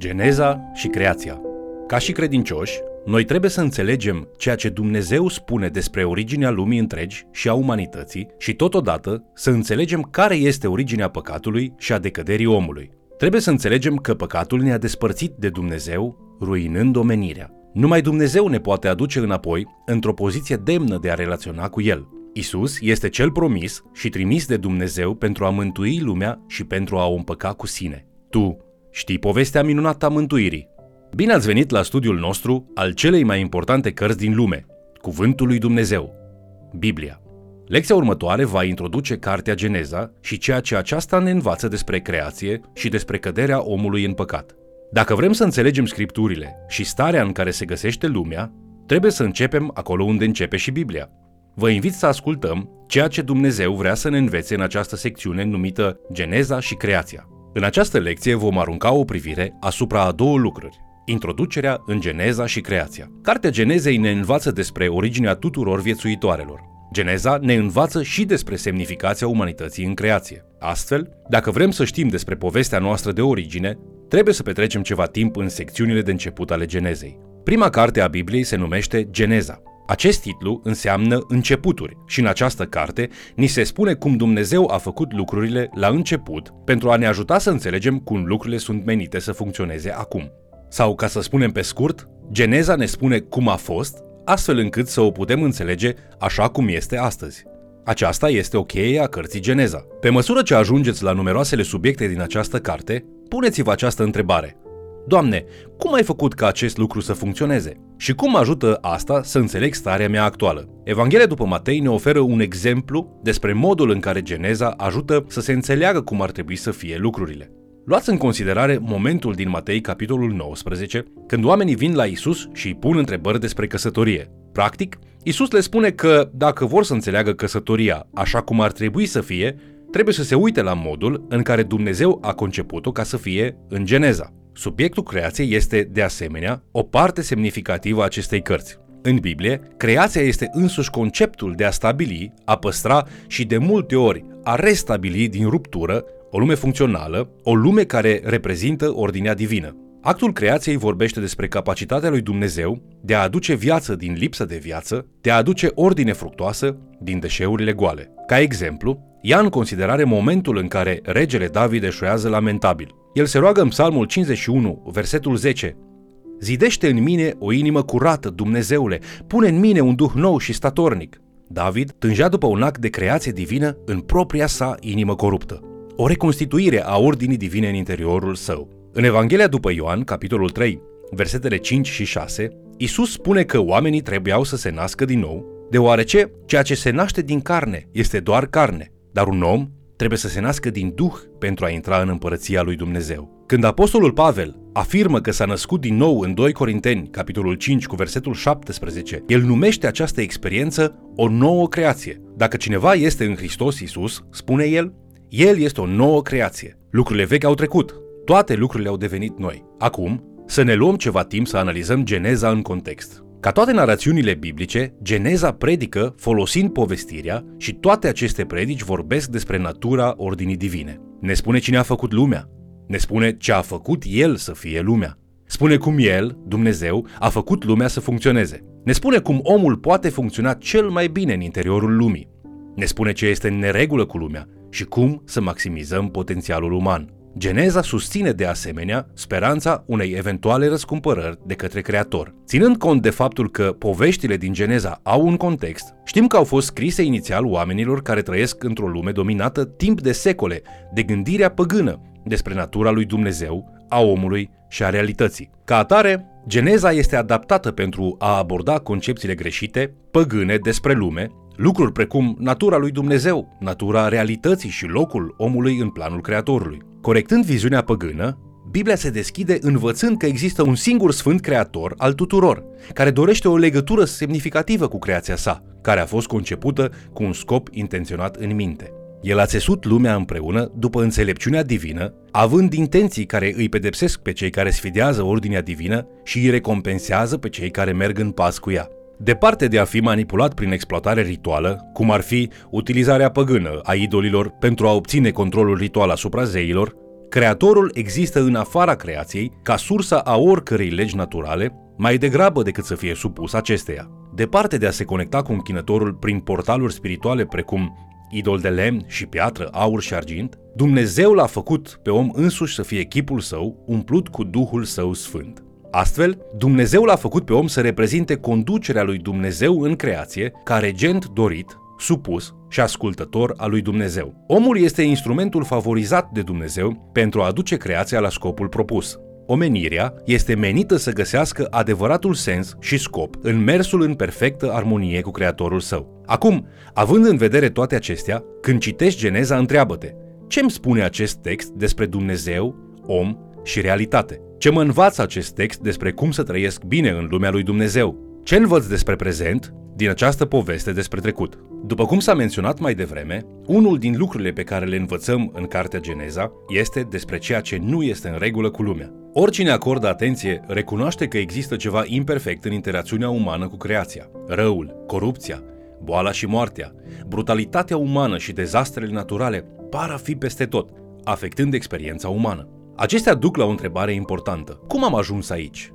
Geneza și creația. Ca și credincioși, noi trebuie să înțelegem ceea ce Dumnezeu spune despre originea lumii întregi și a umanității și totodată să înțelegem care este originea păcatului și a decăderii omului. Trebuie să înțelegem că păcatul ne-a despărțit de Dumnezeu, ruinând omenirea. Numai Dumnezeu ne poate aduce înapoi într-o poziție demnă de a relaționa cu El. Isus este cel promis și trimis de Dumnezeu pentru a mântui lumea și pentru a o împăca cu sine. Tu știi povestea minunată a mântuirii. Bine ați venit la studiul nostru al celei mai importante cărți din lume, Cuvântul lui Dumnezeu, Biblia. Lecția următoare va introduce cartea Geneza și ceea ce aceasta ne învață despre creație și despre căderea omului în păcat. Dacă vrem să înțelegem scripturile și starea în care se găsește lumea, trebuie să începem acolo unde începe și Biblia. Vă invit să ascultăm ceea ce Dumnezeu vrea să ne învețe în această secțiune numită Geneza și Creația. În această lecție vom arunca o privire asupra a două lucruri. Introducerea în Geneza și Creația. Cartea Genezei ne învață despre originea tuturor viețuitoarelor. Geneza ne învață și despre semnificația umanității în creație. Astfel, dacă vrem să știm despre povestea noastră de origine, trebuie să petrecem ceva timp în secțiunile de început ale Genezei. Prima carte a Bibliei se numește Geneza. Acest titlu înseamnă începuturi și în această carte ni se spune cum Dumnezeu a făcut lucrurile la început pentru a ne ajuta să înțelegem cum lucrurile sunt menite să funcționeze acum. Sau, ca să spunem pe scurt, Geneza ne spune cum a fost, astfel încât să o putem înțelege așa cum este astăzi. Aceasta este o cheie a cărții Geneza. Pe măsură ce ajungeți la numeroasele subiecte din această carte, puneți-vă această întrebare. Doamne, cum ai făcut ca acest lucru să funcționeze? Și cum ajută asta să înțeleg starea mea actuală? Evanghelia după Matei ne oferă un exemplu despre modul în care Geneza ajută să se înțeleagă cum ar trebui să fie lucrurile. Luați în considerare momentul din Matei, capitolul 19, când oamenii vin la Isus și îi pun întrebări despre căsătorie. Practic, Isus le spune că dacă vor să înțeleagă căsătoria așa cum ar trebui să fie, trebuie să se uite la modul în care Dumnezeu a conceput-o ca să fie în Geneza. Subiectul creației este, de asemenea, o parte semnificativă a acestei cărți. În Biblie, creația este însuși conceptul de a stabili, a păstra și de multe ori a restabili din ruptură o lume funcțională, o lume care reprezintă ordinea divină. Actul creației vorbește despre capacitatea lui Dumnezeu de a aduce viață din lipsă de viață, de a aduce ordine fructoasă din deșeurile goale. Ca exemplu, ia în considerare momentul în care regele David eșuează lamentabil. El se roagă în Psalmul 51, versetul 10, Zidește în mine o inimă curată, Dumnezeule, pune în mine un duh nou și statornic. David tângea după un act de creație divină în propria sa inimă coruptă. O reconstituire a ordinii divine în interiorul său. În Evanghelia după Ioan, capitolul 3, versetele 5 și 6, Isus spune că oamenii trebuiau să se nască din nou, deoarece ceea ce se naște din carne este doar carne, dar un om trebuie să se nască din Duh pentru a intra în împărăția lui Dumnezeu. Când apostolul Pavel afirmă că s-a născut din nou în 2 Corinteni, capitolul 5, cu versetul 17, el numește această experiență o nouă creație. Dacă cineva este în Hristos Isus, spune el, el este o nouă creație. Lucrurile vechi au trecut, toate lucrurile au devenit noi. Acum, să ne luăm ceva timp să analizăm Geneza în context. Ca toate narațiunile biblice, Geneza predică folosind povestirea și toate aceste predici vorbesc despre natura ordinii divine. Ne spune cine a făcut lumea, ne spune ce a făcut El să fie lumea. Spune cum El, Dumnezeu, a făcut lumea să funcționeze. Ne spune cum omul poate funcționa cel mai bine în interiorul lumii. Ne spune ce este în neregulă cu lumea și cum să maximizăm potențialul uman. Geneza susține de asemenea speranța unei eventuale răscumpărări de către Creator. Ținând cont de faptul că poveștile din Geneza au un context, știm că au fost scrise inițial oamenilor care trăiesc într-o lume dominată timp de secole de gândirea păgână despre natura lui Dumnezeu, a omului și a realității. Ca atare, Geneza este adaptată pentru a aborda concepțiile greșite, păgâne despre lume, lucruri precum natura lui Dumnezeu, natura realității și locul omului în planul Creatorului. Corectând viziunea păgână, Biblia se deschide învățând că există un singur sfânt creator al tuturor, care dorește o legătură semnificativă cu creația sa, care a fost concepută cu un scop intenționat în minte. El a țesut lumea împreună după înțelepciunea divină, având intenții care îi pedepsesc pe cei care sfidează ordinea divină și îi recompensează pe cei care merg în pas cu ea. Departe de a fi manipulat prin exploatare rituală, cum ar fi utilizarea păgână a idolilor pentru a obține controlul ritual asupra zeilor, Creatorul există în afara creației ca sursa a oricărei legi naturale, mai degrabă decât să fie supus acesteia. Departe de a se conecta cu închinătorul prin portaluri spirituale precum idol de lemn și piatră, aur și argint, Dumnezeu l-a făcut pe om însuși să fie chipul său, umplut cu Duhul său sfânt. Astfel, Dumnezeu l-a făcut pe om să reprezinte conducerea lui Dumnezeu în creație ca regent dorit, supus și ascultător al lui Dumnezeu. Omul este instrumentul favorizat de Dumnezeu pentru a aduce creația la scopul propus. Omenirea este menită să găsească adevăratul sens și scop în mersul în perfectă armonie cu Creatorul său. Acum, având în vedere toate acestea, când citești Geneza, întreabă-te, ce îmi spune acest text despre Dumnezeu, om și realitate? Ce mă învață acest text despre cum să trăiesc bine în lumea lui Dumnezeu? Ce învăț despre prezent din această poveste despre trecut? După cum s-a menționat mai devreme, unul din lucrurile pe care le învățăm în Cartea Geneza este despre ceea ce nu este în regulă cu lumea. Oricine acordă atenție recunoaște că există ceva imperfect în interacțiunea umană cu creația. Răul, corupția, boala și moartea, brutalitatea umană și dezastrele naturale par a fi peste tot, afectând experiența umană. Acestea duc la o întrebare importantă. Cum am ajuns aici?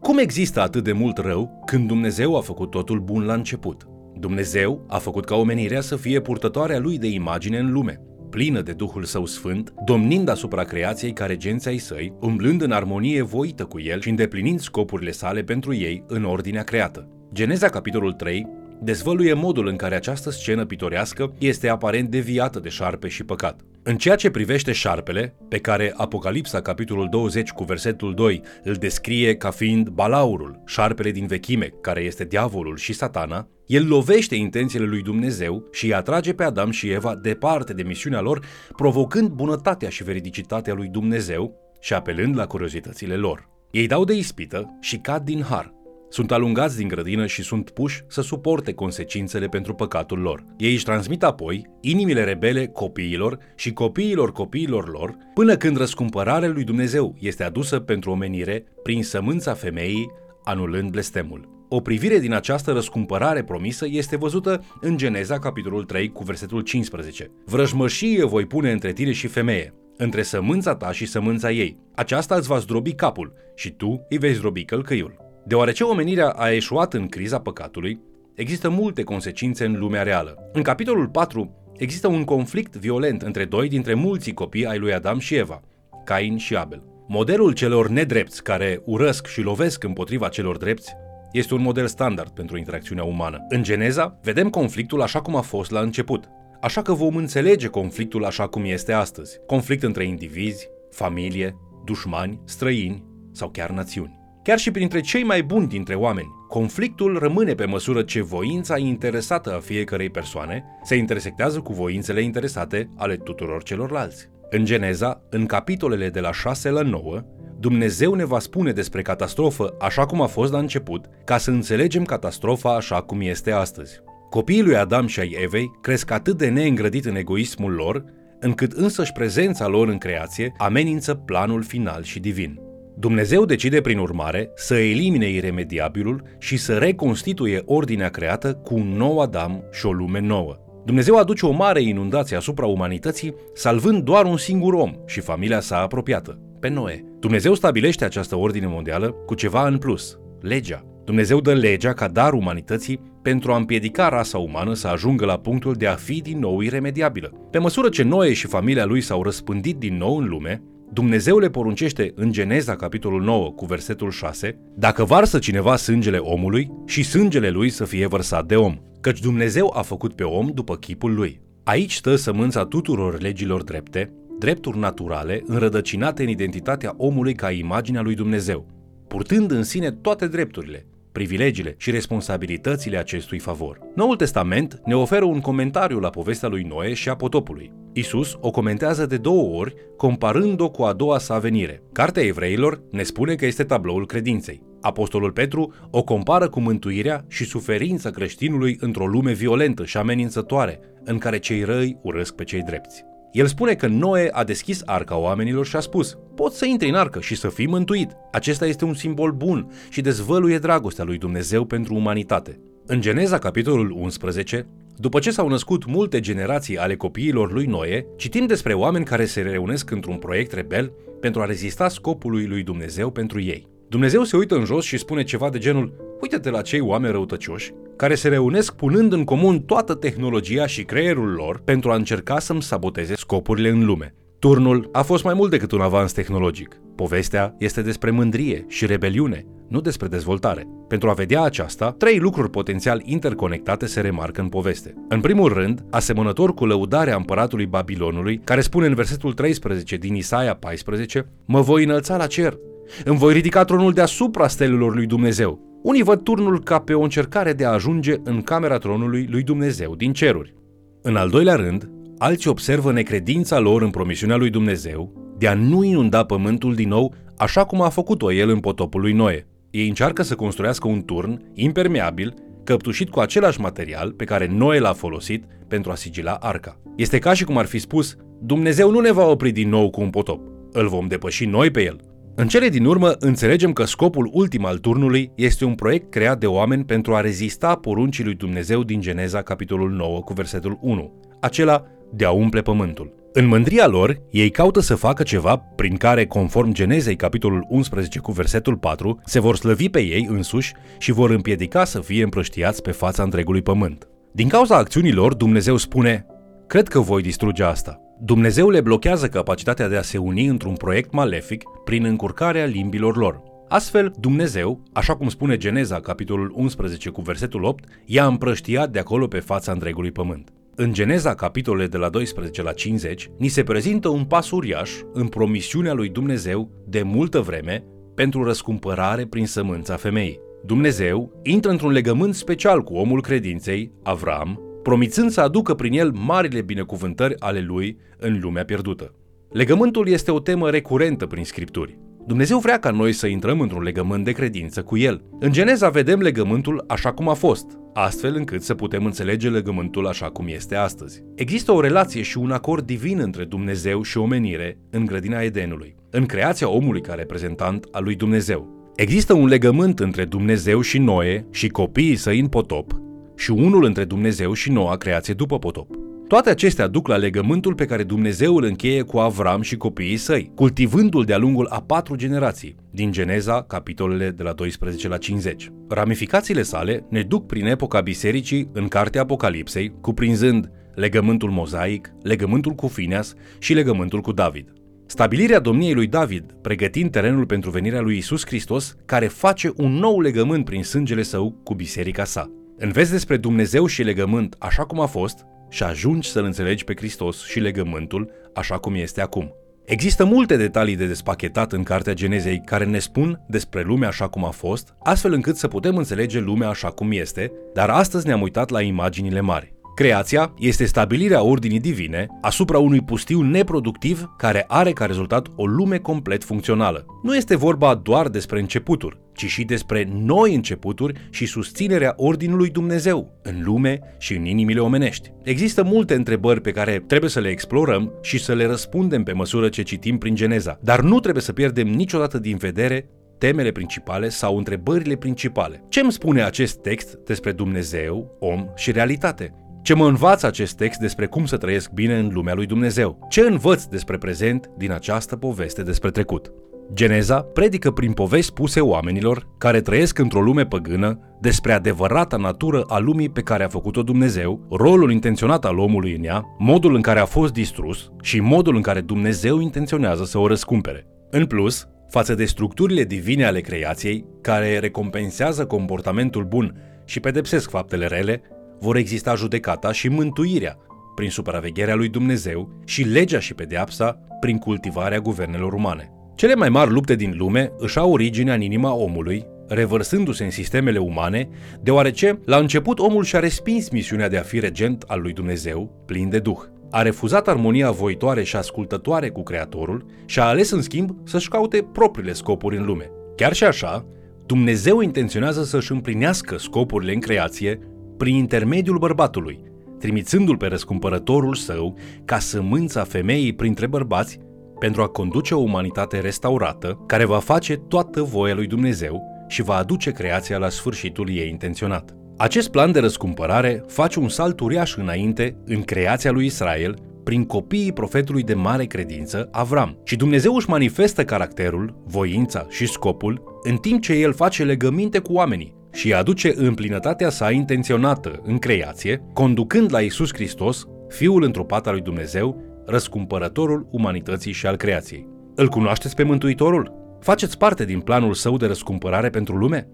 Cum există atât de mult rău când Dumnezeu a făcut totul bun la început? Dumnezeu a făcut ca omenirea să fie purtătoarea lui de imagine în lume, plină de Duhul Său Sfânt, domnind asupra creației ca regenții ai săi, umblând în armonie voită cu el și îndeplinind scopurile sale pentru ei în ordinea creată. Geneza, capitolul 3, dezvăluie modul în care această scenă pitorească este aparent deviată de șarpe și păcat. În ceea ce privește șarpele, pe care Apocalipsa, capitolul 20 cu versetul 2, îl descrie ca fiind balaurul, șarpele din vechime, care este diavolul și satana, el lovește intențiile lui Dumnezeu și îi atrage pe Adam și Eva departe de misiunea lor, provocând bunătatea și veridicitatea lui Dumnezeu și apelând la curiozitățile lor. Ei dau de ispită și cad din har, sunt alungați din grădină și sunt puși să suporte consecințele pentru păcatul lor. Ei își transmit apoi inimile rebele copiilor și copiilor copiilor lor, până când răscumpărarea lui Dumnezeu este adusă pentru omenire prin sămânța femeii, anulând blestemul. O privire din această răscumpărare promisă este văzută în Geneza, capitolul 3, cu versetul 15. Vrăjmășie voi pune între tine și femeie, între sămânța ta și sămânța ei. Aceasta îți va zdrobi capul și tu îi vei zdrobi călcâiul. Deoarece omenirea a eșuat în criza păcatului, există multe consecințe în lumea reală. În capitolul 4 există un conflict violent între doi dintre mulți copii ai lui Adam și Eva, Cain și Abel. Modelul celor nedrepți care urăsc și lovesc împotriva celor drepți este un model standard pentru interacțiunea umană. În Geneza, vedem conflictul așa cum a fost la început, așa că vom înțelege conflictul așa cum este astăzi. Conflict între indivizi, familie, dușmani, străini sau chiar națiuni. Chiar și printre cei mai buni dintre oameni, conflictul rămâne pe măsură ce voința interesată a fiecărei persoane se intersectează cu voințele interesate ale tuturor celorlalți. În Geneza, în capitolele de la 6 la 9, Dumnezeu ne va spune despre catastrofă așa cum a fost la început, ca să înțelegem catastrofa așa cum este astăzi. Copiii lui Adam și ai Evei cresc atât de neîngrădit în egoismul lor, încât însăși prezența lor în creație amenință planul final și divin. Dumnezeu decide prin urmare să elimine iremediabilul și să reconstituie ordinea creată cu un nou Adam și o lume nouă. Dumnezeu aduce o mare inundație asupra umanității, salvând doar un singur om și familia sa apropiată, pe Noe. Dumnezeu stabilește această ordine mondială cu ceva în plus, legea. Dumnezeu dă legea ca dar umanității pentru a împiedica rasa umană să ajungă la punctul de a fi din nou iremediabilă. Pe măsură ce Noe și familia lui s-au răspândit din nou în lume, Dumnezeu le poruncește în Geneza, capitolul 9, cu versetul 6, dacă varsă cineva sângele omului și sângele lui să fie vărsat de om, căci Dumnezeu a făcut pe om după chipul lui. Aici stă sămânța tuturor legilor drepte, drepturi naturale înrădăcinate în identitatea omului ca imaginea lui Dumnezeu, purtând în sine toate drepturile, privilegiile și responsabilitățile acestui favor. Noul Testament ne oferă un comentariu la povestea lui Noe și a potopului. Isus o comentează de două ori, comparând-o cu a doua sa venire. Cartea evreilor ne spune că este tabloul credinței. Apostolul Petru o compară cu mântuirea și suferința creștinului într-o lume violentă și amenințătoare, în care cei răi urăsc pe cei drepți. El spune că Noe a deschis arca oamenilor și a spus, poți să intri în arcă și să fii mântuit. Acesta este un simbol bun și dezvăluie dragostea lui Dumnezeu pentru umanitate. În Geneza, capitolul 11, După ce s-au născut multe generații ale copiilor lui Noe, citim despre oameni care se reunesc într-un proiect rebel pentru a rezista scopului lui Dumnezeu pentru ei. Dumnezeu se uită în jos și spune ceva de genul Uită-te la cei oameni răutăcioși care se reunesc punând în comun toată tehnologia și creierul lor pentru a încerca să-mi saboteze scopurile în lume. Turnul a fost mai mult decât un avans tehnologic. Povestea este despre mândrie și rebeliune, nu despre dezvoltare. Pentru a vedea aceasta, trei lucruri potențial interconectate se remarcă în poveste. În primul rând, asemănător cu lăudarea împăratului Babilonului, care spune în versetul 13 din Isaia 14, Mă voi înălța la cer, îmi voi ridica tronul deasupra stelelor lui Dumnezeu. Unii văd turnul ca pe o încercare de a ajunge în camera tronului lui Dumnezeu din ceruri. În al doilea rând, alții observă necredința lor în promisiunea lui Dumnezeu de a nu inunda pământul din nou așa cum a făcut-o el în potopul lui Noe. Ei încearcă să construiască un turn impermeabil, căptușit cu același material pe care Noe l-a folosit pentru a sigila arca. Este ca și cum ar fi spus, Dumnezeu nu ne va opri din nou cu un potop, îl vom depăși noi pe el. În cele din urmă, înțelegem că scopul ultim al turnului este un proiect creat de oameni pentru a rezista poruncii lui Dumnezeu din Geneza, capitolul 9, cu versetul 1, acela de a umple pământul. În mândria lor, ei caută să facă ceva prin care, conform Genezei, capitolul 11 cu versetul 4, se vor slăvi pe ei însuși și vor împiedica să fie împrăștiați pe fața întregului pământ. Din cauza acțiunilor, Dumnezeu spune, cred că voi distruge asta. Dumnezeu le blochează capacitatea de a se uni într-un proiect malefic prin încurcarea limbilor lor. Astfel, Dumnezeu, așa cum spune Geneza, capitolul 11 cu versetul 8, i-a împrăștiat de acolo pe fața întregului pământ. În Geneza, capitolele de la 12 la 50, ni se prezintă un pas uriaș în promisiunea lui Dumnezeu de multă vreme pentru răscumpărare prin sămânța femeii. Dumnezeu intră într-un legământ special cu omul credinței, Avram, promițând să aducă prin el marile binecuvântări ale lui în lumea pierdută. Legământul este o temă recurentă prin scripturi. Dumnezeu vrea ca noi să intrăm într-un legământ de credință cu El. În Geneza vedem legământul așa cum a fost, astfel încât să putem înțelege legământul așa cum este astăzi. Există o relație și un acord divin între Dumnezeu și omenire în grădina Edenului, în creația omului ca reprezentant al lui Dumnezeu. Există un legământ între Dumnezeu și Noe și copiii săi în potop și unul între Dumnezeu și noua creație după potop. Toate acestea duc la legământul pe care Dumnezeu îl încheie cu Avram și copiii săi, cultivându-l de-a lungul a patru generații, din Geneza, capitolele de la 12 la 50. Ramificațiile sale ne duc prin epoca bisericii în cartea Apocalipsei, cuprinzând legământul mozaic, legământul cu Fineas și legământul cu David. Stabilirea domniei lui David, pregătind terenul pentru venirea lui Isus Hristos, care face un nou legământ prin sângele său cu biserica sa. Înveți despre Dumnezeu și legământ așa cum a fost și ajungi să-L înțelegi pe Hristos și legământul așa cum este acum. Există multe detalii de despachetat în Cartea Genezei care ne spun despre lumea așa cum a fost, astfel încât să putem înțelege lumea așa cum este, dar astăzi ne-am uitat la imaginile mari. Creația este stabilirea ordinii divine asupra unui pustiu neproductiv care are ca rezultat o lume complet funcțională. Nu este vorba doar despre începuturi, ci și despre noi începuturi și susținerea ordinului Dumnezeu în lume și în inimile omenești. Există multe întrebări pe care trebuie să le explorăm și să le răspundem pe măsură ce citim prin Geneza, dar nu trebuie să pierdem niciodată din vedere temele principale sau întrebările principale. Ce îmi spune acest text despre Dumnezeu, om și realitate? Ce mă învață acest text despre cum să trăiesc bine în lumea lui Dumnezeu? Ce învăț despre prezent din această poveste despre trecut? Geneza predică prin povești spuse oamenilor care trăiesc într-o lume păgână despre adevărata natură a lumii pe care a făcut-o Dumnezeu, rolul intenționat al omului în ea, modul în care a fost distrus și modul în care Dumnezeu intenționează să o răscumpere. În plus, față de structurile divine ale creației, care recompensează comportamentul bun și pedepsesc faptele rele, vor exista judecata și mântuirea prin supravegherea lui Dumnezeu și legea și pedeapsa prin cultivarea guvernelor umane. Cele mai mari lupte din lume își au originea în inima omului, revărsându-se în sistemele umane, deoarece la început omul și-a respins misiunea de a fi regent al lui Dumnezeu, plin de duh. A refuzat armonia voitoare și ascultătoare cu Creatorul și a ales în schimb să-și caute propriile scopuri în lume. Chiar și așa, Dumnezeu intenționează să-și împlinească scopurile în creație prin intermediul bărbatului, trimițându-l pe răscumpărătorul său ca sămânța femeii printre bărbați pentru a conduce o umanitate restaurată care va face toată voia lui Dumnezeu și va aduce creația la sfârșitul ei intenționat. Acest plan de răscumpărare face un salt uriaș înainte în creația lui Israel prin copiii profetului de mare credință, Avram. Și Dumnezeu își manifestă caracterul, voința și scopul în timp ce el face legăminte cu oamenii și aduce în plinătatea sa intenționată în creație, conducând la Isus Hristos, Fiul întrupat al lui Dumnezeu, răscumpărătorul umanității și al creației. Îl cunoașteți pe Mântuitorul? Faceți parte din planul său de răscumpărare pentru lume?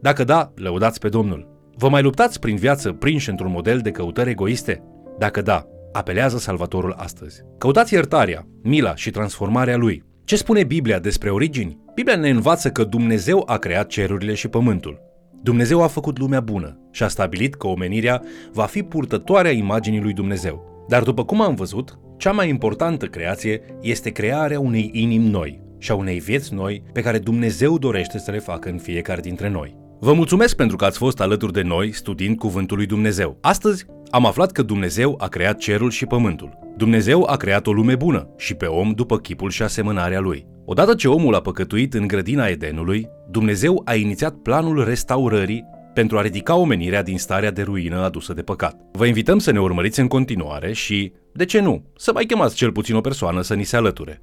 Dacă da, lăudați pe Domnul. Vă mai luptați prin viață prinși într-un model de căutări egoiste? Dacă da, apelează Salvatorul astăzi. Căutați iertarea, mila și transformarea lui. Ce spune Biblia despre origini? Biblia ne învață că Dumnezeu a creat cerurile și pământul. Dumnezeu a făcut lumea bună și a stabilit că omenirea va fi purtătoarea imaginii lui Dumnezeu. Dar după cum am văzut, cea mai importantă creație este crearea unei inimi noi și a unei vieți noi pe care Dumnezeu dorește să le facă în fiecare dintre noi. Vă mulțumesc pentru că ați fost alături de noi studiind Cuvântul lui Dumnezeu. Astăzi am aflat că Dumnezeu a creat cerul și pământul. Dumnezeu a creat o lume bună și pe om după chipul și asemănarea lui. Odată ce omul a păcătuit în grădina Edenului, Dumnezeu a inițiat planul restaurării pentru a ridica omenirea din starea de ruină adusă de păcat. Vă invităm să ne urmăriți în continuare și, de ce nu, să mai chemați cel puțin o persoană să ni se alăture.